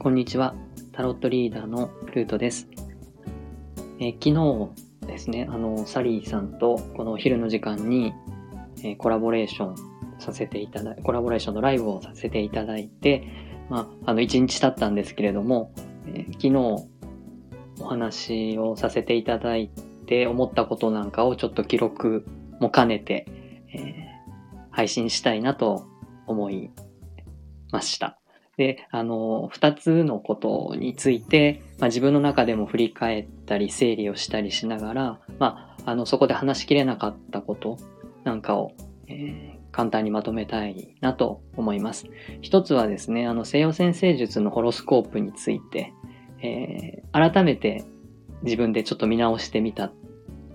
こんにちは。タロットリーダーのルートです。え昨日ですね、あの、サリーさんとこのお昼の時間に、えコラボレーションさせていただいコラボレーションのライブをさせていただいて、まあ、あの、一日経ったんですけれども、え昨日お話をさせていただいて思ったことなんかをちょっと記録も兼ねて、えー配信したいなと思いました。で、あの、二つのことについて、まあ、自分の中でも振り返ったり整理をしたりしながら、まあ、あの、そこで話しきれなかったことなんかを、えー簡単にまとめたいなと思います。一つはですね、あの、西洋先生術のホロスコープについて、えー改めて自分でちょっと見直してみた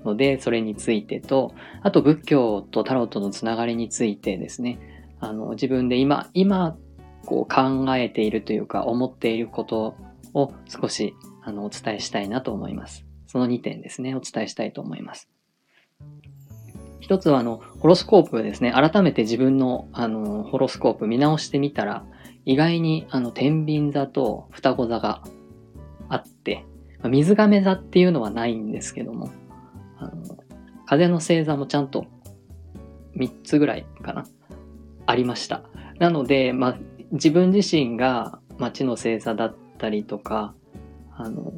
ので、それについてと、あと仏教とタロットのつながりについてですね、あの、自分で今、今、こう考えているというか、思っていることを少し、あの、お伝えしたいなと思います。その2点ですね、お伝えしたいと思います。一つは、あの、ホロスコープですね、改めて自分の、あの、ホロスコープ見直してみたら、意外に、あの、天秤座と双子座があって、水亀座っていうのはないんですけども、あの、風の星座もちゃんと3つぐらいかな、ありました。なので、まあ、自分自身が町の星座だったりとか、あの、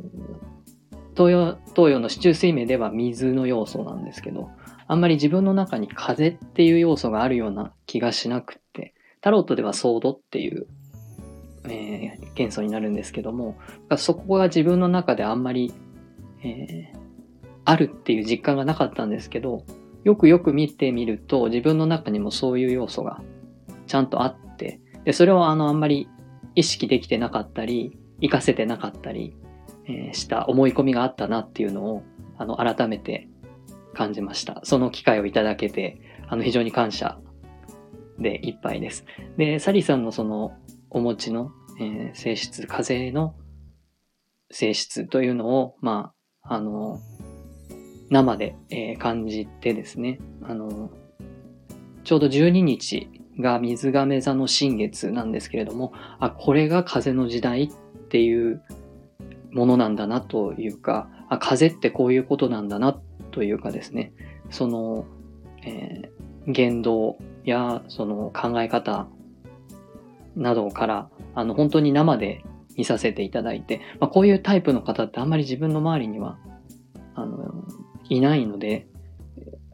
東洋、東洋の市中水明では水の要素なんですけど、あんまり自分の中に風っていう要素があるような気がしなくって、タロットではソードっていう、えー元素になるんですけども、そこが自分の中であんまり、えーあるっていう実感がなかったんですけど、よくよく見てみると自分の中にもそういう要素がちゃんとあって、で、それをあの、あんまり意識できてなかったり、活かせてなかったり、えーした思い込みがあったなっていうのを、あの、改めて感じました。その機会をいただけて、あの、非常に感謝でいっぱいです。で、サリさんのその、お持ちの、えー性質、風の性質というのを、まあ、あの、生で、えー感じてですね、あの、ちょうど12日が水亀座の新月なんですけれども、あ、これが風の時代っていうものなんだなというか、あ、風ってこういうことなんだなというかですね、その、えー言動やその考え方などから、あの、本当に生で見させていただいて、まあ、こういうタイプの方ってあんまり自分の周りには、あの、いないので、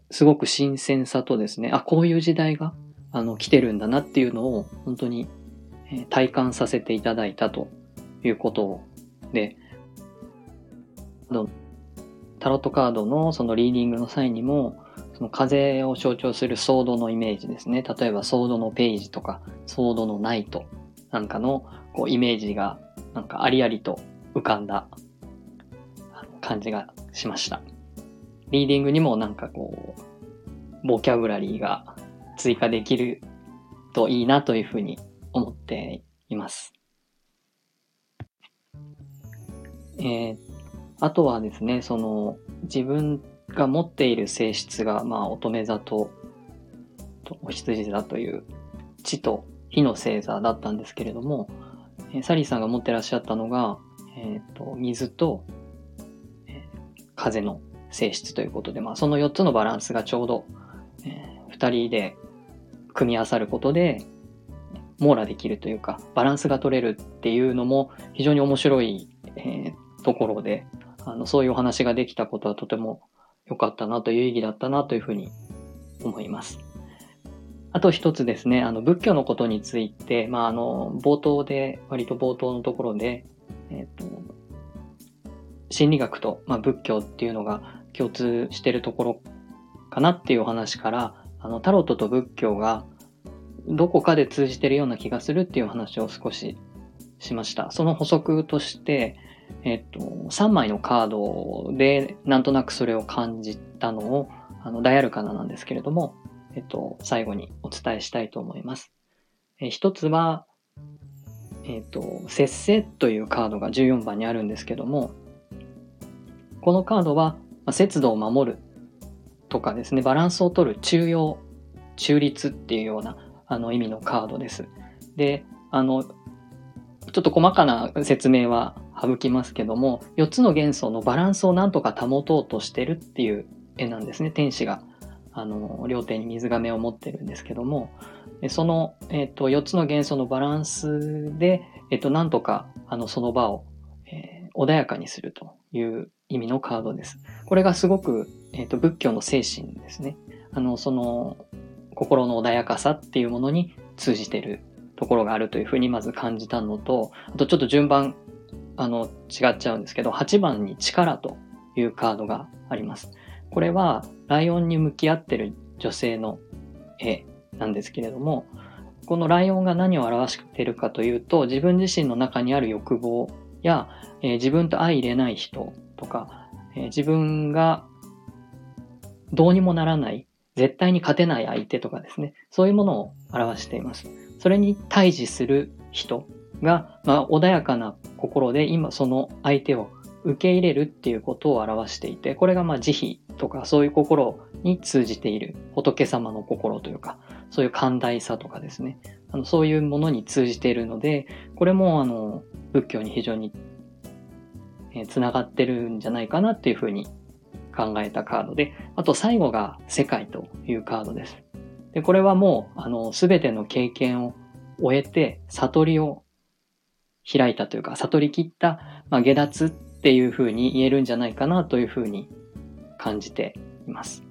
すごく新鮮さとですね、あ、こういう時代が、あの、来てるんだなっていうのを、本当に、え体感させていただいたということで、あのタロットカードのそのリーディングの際にも、その風を象徴するソードのイメージですね。例えばソードのページとか、ソードのナイトなんかのこうイメージが、なんかありありと浮かんだ感じがしました。リーディングにもなんかこう、ボキャブラリーが追加できるといいなというふうに思っています。えーあとはですね、その自分が持っている性質が、まあ乙女座ととお羊座という地と火の星座だったんですけれども、えーサリーさんが持ってらっしゃったのが、えーと水と、えー風の性質ということで、まあ、その4つのバランスがちょうど、え2人で組み合わさることで網羅できるというかバランスが取れるっていうのも非常に面白い、えーところであのそういうお話ができたことはとても良かったなという意義だったなというふうに思います。あと一つですね、あの仏教のことについて、まあ、あの冒頭で、割と冒頭のところで、えっ、と、心理学と、まあ、仏教っていうのが共通してるところかなっていうお話から、あのタロットと仏教がどこかで通じてるような気がするっていう話を少ししました。その補足として、えっと、3枚のカードでなんとなくそれを感じたのを、あの、ダイアルカナなんですけれども、えっと、最後にお伝えしたいと思います。え一つは、えっと、節制というカードが14番にあるんですけども、このカードは、まあ節度を守るとかですね、バランスを取る中庸中立っていうようなあの意味のカードです。で、あの、ちょっと細かな説明は省きますけども、4つの元素のバランスをなんとか保とうとしてるっていう絵なんですね。天使が、あの、両手に水亀を持ってるんですけども、その、えっ、と、4つの元素のバランスで、えっ、と、なんとか、あの、その場を、穏やかにするという意味のカードです。これがすごく、えっ、と、仏教の精神ですね。あの、その、心の穏やかさっていうものに通じてるところがあるというふうにまず感じたのと、あとちょっと順番、あの、違っちゃうんですけど、8番に力というカードがあります。これは、ライオンに向き合ってる女性の絵なんですけれども、このライオンが何を表しているかというと、自分自身の中にある欲望や、えー、自分と相入れない人とか、えー、自分がどうにもならない絶対に勝てない相手とかですね、そういうものを表しています。それに対峙する人が、まあ、穏やかな心で今その相手を受け入れるっていうことを表していて、これがまあ慈悲とかそういう心に通じている仏様の心というか、そういう寛大さとかですね、あのそういうものに通じているので、これもあの仏教に非常につながってるんじゃないかなっていうふうに考えたカードで、あと最後が世界というカードです。で、これはもう、あの、すべての経験を終えて、悟りを開いたというか、悟り切った、まあ、下脱っていうふうに言えるんじゃないかなというふうに感じています。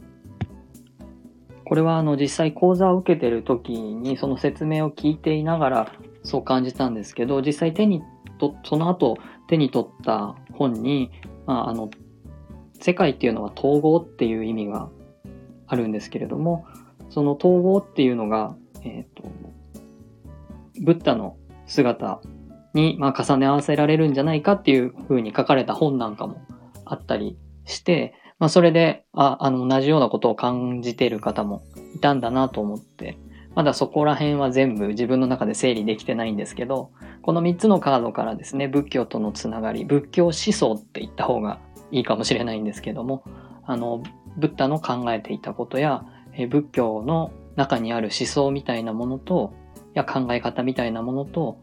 これはあの実際講座を受けてる時にその説明を聞いていながらそう感じたんですけど、実際手にと、その後手に取った本に、まあ、あの世界っていうのは統合っていう意味があるんですけれども、その統合っていうのが、えっ、ー、と、ブッダの姿に、まあ、重ね合わせられるんじゃないかっていうふうに書かれた本なんかもあったりして、まあ、それで、あ、あの、同じようなことを感じている方もいたんだなと思って、まだそこら辺は全部自分の中で整理できてないんですけど、この3つのカードからですね、仏教とのつながり、仏教思想って言った方がいいかもしれないんですけども、あの、ブッダの考えていたことや、え仏教の中にある思想みたいなものと、や考え方みたいなものと、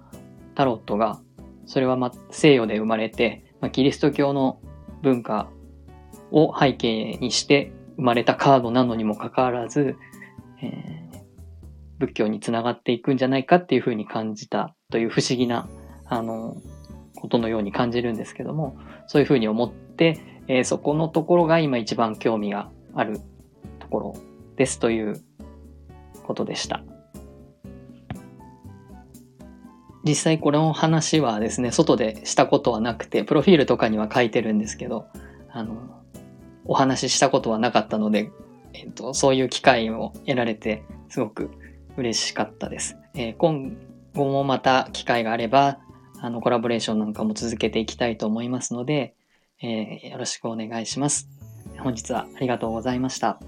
タロットが、それはま西洋で生まれて、まキリスト教の文化を背景にして生まれたカードなのにもかかわらず、えー、仏教につながっていくんじゃないかっていうふうに感じたという不思議な、あの、ことのように感じるんですけども、そういうふうに思って、えー、そこのところが今一番興味があるところですということでした。実際この話はですね、外でしたことはなくて、プロフィールとかには書いてるんですけど、あの、お話ししたことはなかったので、えっ、と、そういう機会を得られて、すごく嬉しかったです。えー、今後もまた機会があれば、あの、コラボレーションなんかも続けていきたいと思いますので、えー、よろしくお願いします。本日はありがとうございました。